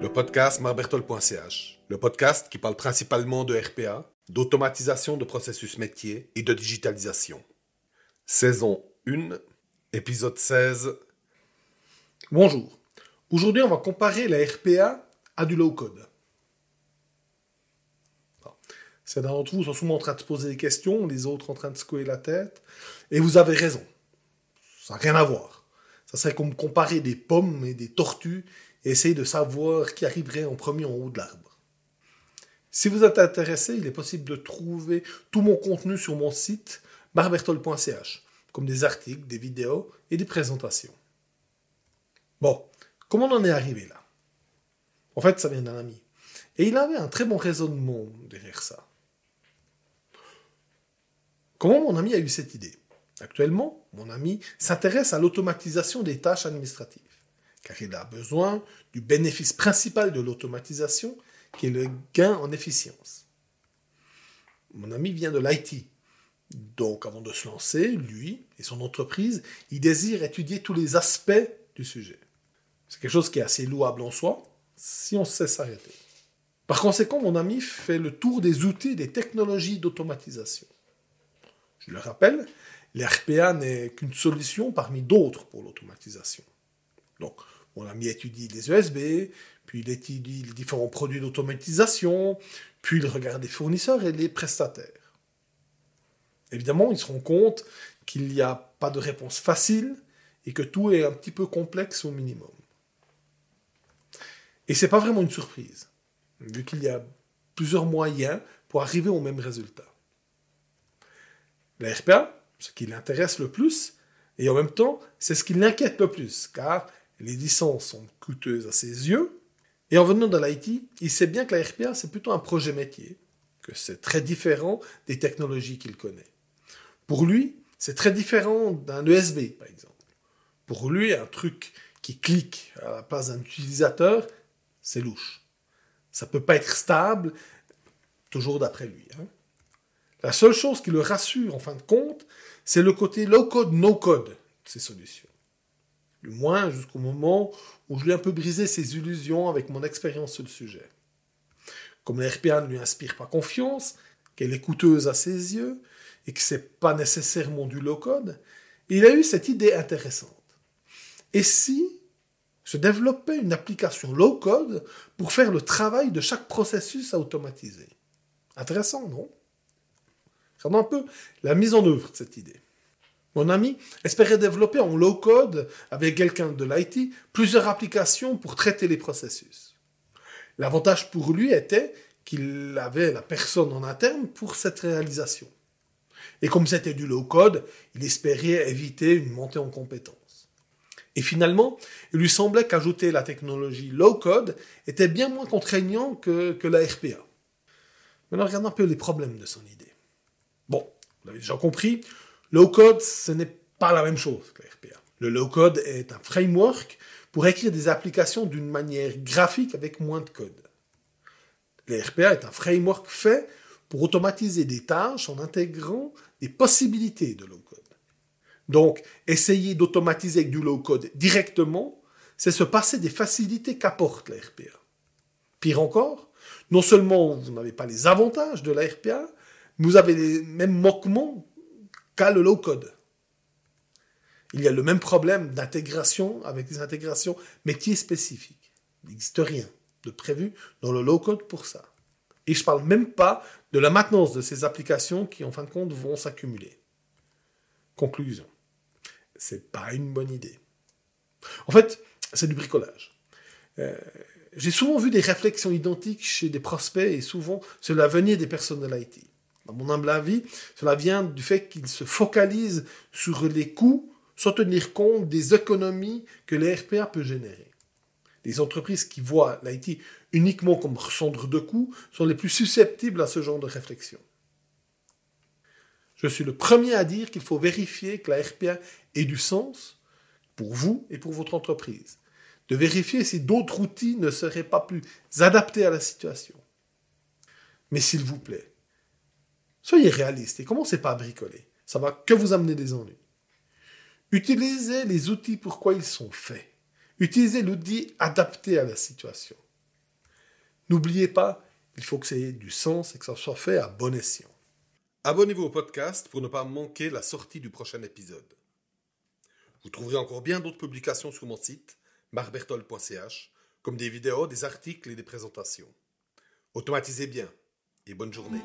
Le podcast marbertol.ch, le podcast qui parle principalement de RPA, d'automatisation de processus métier et de digitalisation. Saison 1, épisode 16. Bonjour. Aujourd'hui, on va comparer la RPA à du low-code. Certains d'entre vous sont souvent en train de se poser des questions, les autres en train de secouer la tête. Et vous avez raison. N'a rien à voir. Ça serait comme comparer des pommes et des tortues et essayer de savoir qui arriverait en premier en haut de l'arbre. Si vous êtes intéressé, il est possible de trouver tout mon contenu sur mon site barbertol.ch, comme des articles, des vidéos et des présentations. Bon, comment on en est arrivé là? En fait, ça vient d'un ami. Et il avait un très bon raisonnement derrière ça. Comment mon ami a eu cette idée? Actuellement, mon ami s'intéresse à l'automatisation des tâches administratives, car il a besoin du bénéfice principal de l'automatisation, qui est le gain en efficience. Mon ami vient de l'IT, donc avant de se lancer, lui et son entreprise, il désire étudier tous les aspects du sujet. C'est quelque chose qui est assez louable en soi, si on sait s'arrêter. Par conséquent, mon ami fait le tour des outils, des technologies d'automatisation. Je le rappelle, l'RPA n'est qu'une solution parmi d'autres pour l'automatisation. Donc, mon ami étudie les USB, puis il étudie les différents produits d'automatisation, puis il regarde les fournisseurs et les prestataires. Évidemment, il se rend compte qu'il n'y a pas de réponse facile et que tout est un petit peu complexe au minimum. Et c'est pas vraiment une surprise, vu qu'il y a plusieurs moyens pour arriver au même résultat. La ce qui l'intéresse le plus, et en même temps, c'est ce qui l'inquiète le plus, car les licences sont coûteuses à ses yeux, et en venant de l'IT, il sait bien que la RPA, c'est plutôt un projet métier, que c'est très différent des technologies qu'il connaît. Pour lui, c'est très différent d'un USB, par exemple. Pour lui, un truc qui clique à la place d'un utilisateur, c'est louche. Ça peut pas être stable, toujours d'après lui. Hein. La seule chose qui le rassure en fin de compte, c'est le côté low-code, no-code de ces solutions. Du moins jusqu'au moment où je lui ai un peu brisé ses illusions avec mon expérience sur le sujet. Comme la RPA ne lui inspire pas confiance, qu'elle est coûteuse à ses yeux, et que c'est pas nécessairement du low-code, il a eu cette idée intéressante. Et si je développais une application low-code pour faire le travail de chaque processus à automatiser Intéressant, non? Regardons un peu la mise en œuvre de cette idée. Mon ami espérait développer en low code, avec quelqu'un de l'IT, plusieurs applications pour traiter les processus. L'avantage pour lui était qu'il avait la personne en interne pour cette réalisation. Et comme c'était du low code, il espérait éviter une montée en compétences. Et finalement, il lui semblait qu'ajouter la technologie low code était bien moins contraignant que, que la RPA. Maintenant, regardons un peu les problèmes de son idée. Vous l'avez déjà compris, low-code, ce n'est pas la même chose que la RPA. Le low-code est un framework pour écrire des applications d'une manière graphique avec moins de code. La RPA est un framework fait pour automatiser des tâches en intégrant des possibilités de low-code. Donc, essayer d'automatiser avec du low-code directement, c'est se passer des facilités qu'apporte la RPA. Pire encore, non seulement vous n'avez pas les avantages de la RPA, vous avez les mêmes moquements qu'à le low-code. Il y a le même problème d'intégration avec des intégrations métiers spécifiques. Il n'existe rien de prévu dans le low-code pour ça. Et je ne parle même pas de la maintenance de ces applications qui, en fin de compte, vont s'accumuler. Conclusion. C'est pas une bonne idée. En fait, c'est du bricolage. Euh, j'ai souvent vu des réflexions identiques chez des prospects et souvent sur l'avenir des personnes de l'IT. Mon humble avis, cela vient du fait qu'ils se focalisent sur les coûts sans tenir compte des économies que l'ERPA peut générer. Les entreprises qui voient l'IT uniquement comme centre de coûts sont les plus susceptibles à ce genre de réflexion. Je suis le premier à dire qu'il faut vérifier que la RPA ait du sens pour vous et pour votre entreprise. De vérifier si d'autres outils ne seraient pas plus adaptés à la situation. Mais s'il vous plaît, Soyez réaliste et commencez pas à bricoler. Ça va que vous amener des ennuis. Utilisez les outils pour quoi ils sont faits. Utilisez l'outil adapté à la situation. N'oubliez pas, il faut que ça ait du sens et que ça soit fait à bon escient. Abonnez-vous au podcast pour ne pas manquer la sortie du prochain épisode. Vous trouverez encore bien d'autres publications sur mon site, marbertol.ch, comme des vidéos, des articles et des présentations. Automatisez bien et bonne journée.